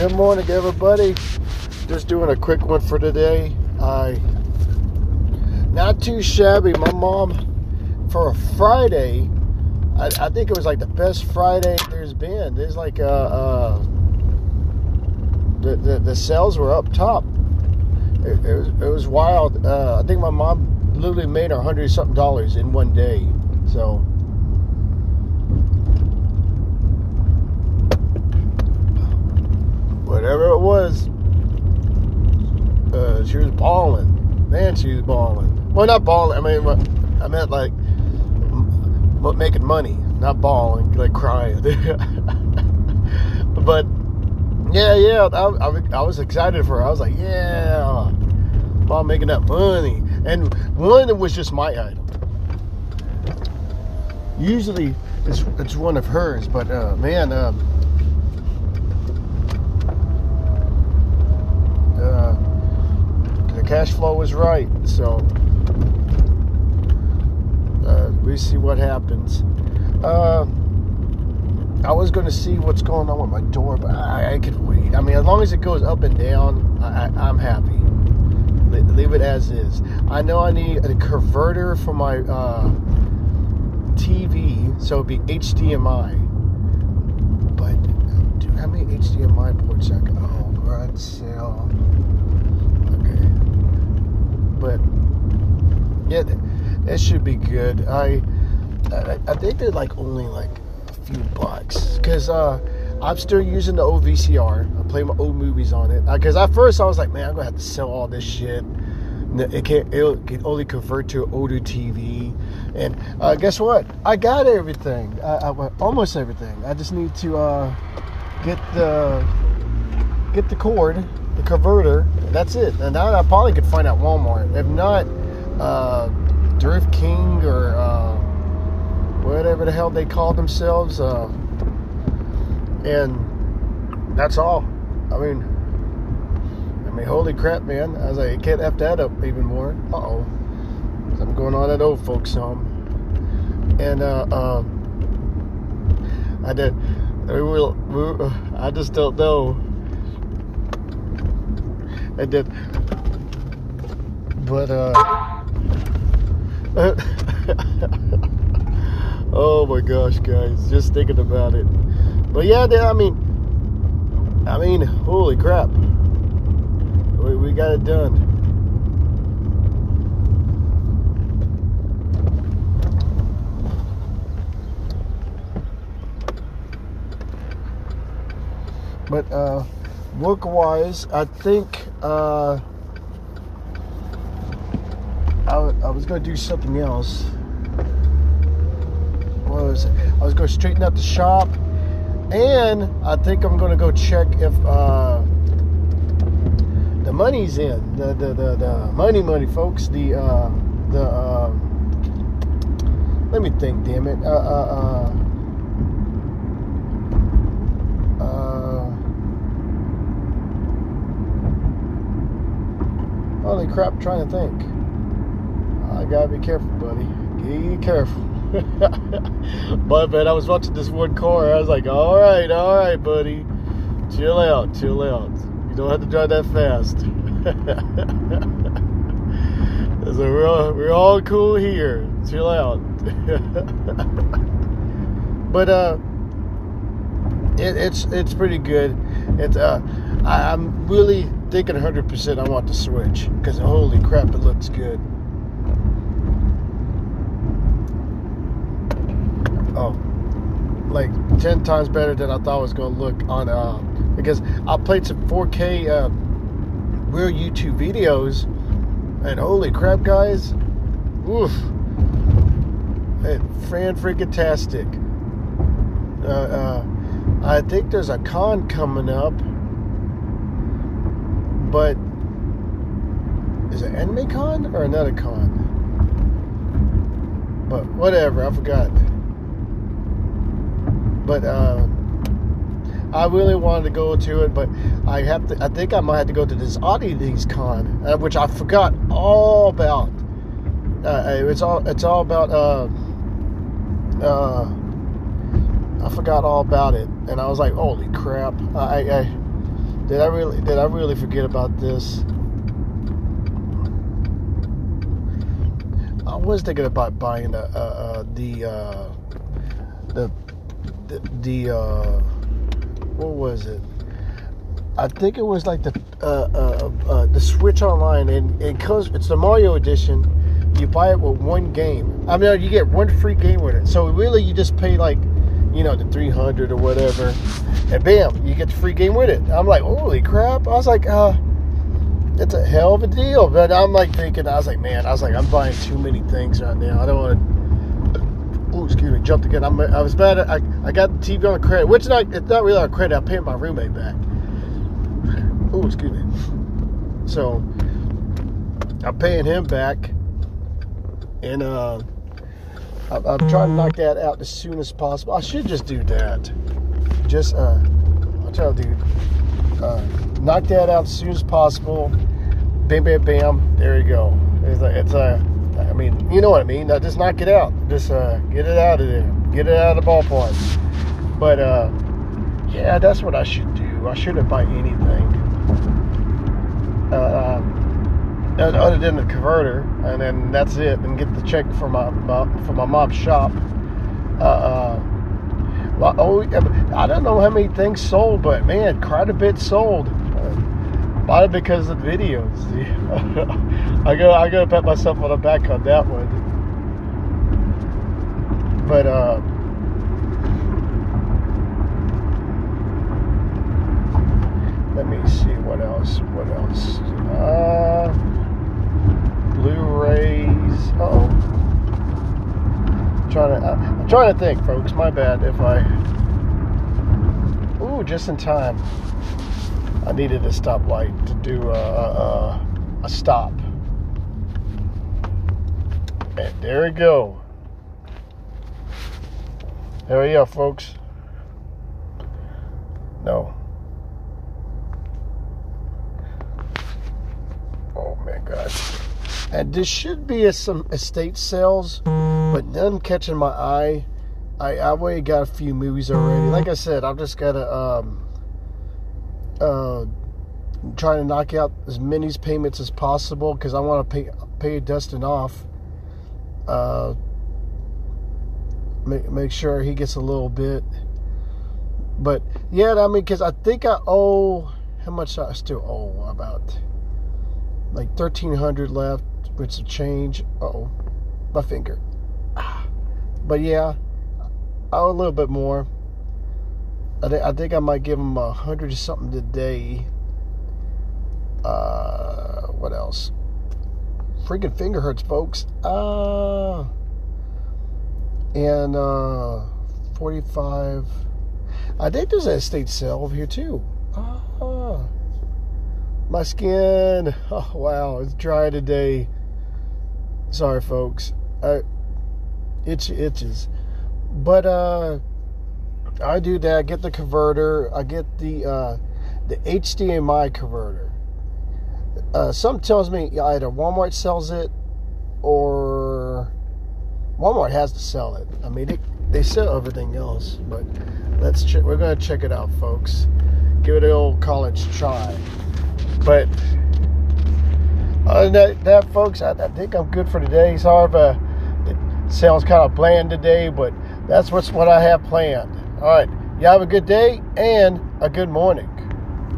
Good morning, everybody. Just doing a quick one for today. I not too shabby. My mom for a Friday. I, I think it was like the best Friday there's been. There's like uh, uh the, the the sales were up top. It, it was it was wild. Uh, I think my mom literally made a hundred something dollars in one day. So. Whatever it was, uh, she was balling. Man, she was balling. Well, not bawling. I mean, I meant like m- making money, not balling, like crying. but yeah, yeah, I, I, I, was excited for her. I was like, yeah, mom making that money. And one was just my item. Usually it's, it's one of hers, but uh, man, um, cash flow was right. So uh, we see what happens. Uh, I was going to see what's going on with my door, but I, I, could wait. I mean, as long as it goes up and down, I, am happy. Leave it as is. I know I need a converter for my uh, TV, so it'd be HDMI. But dude, how many HDMI ports I got? Oh, God, sale but yeah, it should be good. I I, I think they're like only like a few bucks because uh, I'm still using the old VCR. I play my old movies on it because at first I was like, man, I'm gonna have to sell all this shit. It can't. It can only convert to older TV, and uh, guess what? I got everything. I, I, almost everything. I just need to uh, get the get the cord converter. That's it. And that I probably could find at Walmart. If not, uh, Drift King or uh, whatever the hell they call themselves. Uh, and that's all. I mean, I mean, holy crap, man! I was like, I can't f that up even more. Uh oh, I'm going on that old folks home, and uh, uh, I did. We will. We, I just don't know I did. But uh Oh my gosh, guys, just thinking about it. But yeah, I mean I mean, holy crap. We, we got it done. But uh work wise, I think uh, I, I was going to do something else. What was it? I was going to straighten out the shop, and I think I'm going to go check if uh, the money's in. The, the, the, the money, money, folks. The, uh, the, uh, let me think, damn it. Uh, uh, uh Holy crap, I'm trying to think. I gotta be careful, buddy. Be careful. but man, I was watching this one car. I was like, all right, all right, buddy. Chill out, chill out. You don't have to drive that fast. so we're all, we're all cool here. Chill out. but uh, it, it's it's pretty good. It's uh, I, I'm really thinking 100% I want to switch because holy crap, it looks good. Oh, like 10 times better than I thought it was going to look on, uh, because I played some 4K, uh, real YouTube videos and holy crap, guys, oof, it fan freaking tastic. Uh, uh, I think there's a con coming up but is it Anime Con or another con? But whatever, I forgot. But uh, I really wanted to go to it, but I have to. I think I might have to go to this Oddities Con, uh, which I forgot all about. Uh, it's all. It's all about. Uh, uh, I forgot all about it, and I was like, "Holy crap!" I, I Did I really did I really forget about this? I was thinking about buying a, uh, uh, the uh, the the, the uh, what was it? I think it was like the uh, uh, the Switch Online, and it comes. It's the Mario Edition. You buy it with one game. I mean, you get one free game with it. So really, you just pay like, you know, the three hundred or whatever, and bam, you get the free game with it. I'm like, holy crap! I was like, uh, it's a hell of a deal. But I'm like thinking, I was like, man, I was like, I'm buying too many things right now. I don't want to oh, excuse me, jumped again. I'm, I was bad. At, I, I got the TV on credit, which not it's not really on credit. I paid my roommate back. Oh, excuse me. So I'm paying him back, and uh, I, I'm trying to knock that out as soon as possible. I should just do that. Just uh, I'll tell you, dude. Uh, knock that out as soon as possible. Bam, bam, bam. There you go. It's a, it's a I mean, you know what I mean. Now just knock it out. Just uh, get it out of there. Get it out of the ballpark. But uh, yeah, that's what I should do. I shouldn't buy anything uh, other than the converter, and then that's it. And get the check from my, my from my mom's shop. Uh, uh, well, oh, I don't know how many things sold, but man, quite a bit sold. Bought it because of videos. I go, I gotta pat myself on the back on that one. But uh, let me see what else. What else? Uh, Blu-rays. oh. Trying to, uh, I'm trying to think, folks. My bad if I. Ooh, just in time. I needed a stoplight to do a, a, a stop. And there we go. There we are, folks. No. Oh my God. And this should be a, some estate sales, but none catching my eye. I I already got a few movies already. Like I said, I've just got to um, uh, trying to knock out as many payments as possible because I want to pay pay Dustin off. Uh, make make sure he gets a little bit. But yeah, I mean, because I think I owe how much I still owe about like thirteen hundred left, which a change. Oh, my finger. But yeah, I owe a little bit more. I, th- I think I might give him a hundred or something today. Uh, what else? Freaking finger hurts, folks. Uh, and uh, 45. I think there's an estate sale over here too. Uh, my skin. Oh wow, it's dry today. Sorry, folks. I, itch itches, but uh I do that. I get the converter. I get the uh, the HDMI converter. Uh, some tells me either Walmart sells it or Walmart has to sell it. I mean, it, they sell everything else, but let's check. We're gonna check it out, folks. Give it an old college try. But other than that, that folks, I, I, think I'm good for today. Sorry if uh, it sounds kind of bland today, but that's what's what I have planned. All right. You have a good day and a good morning.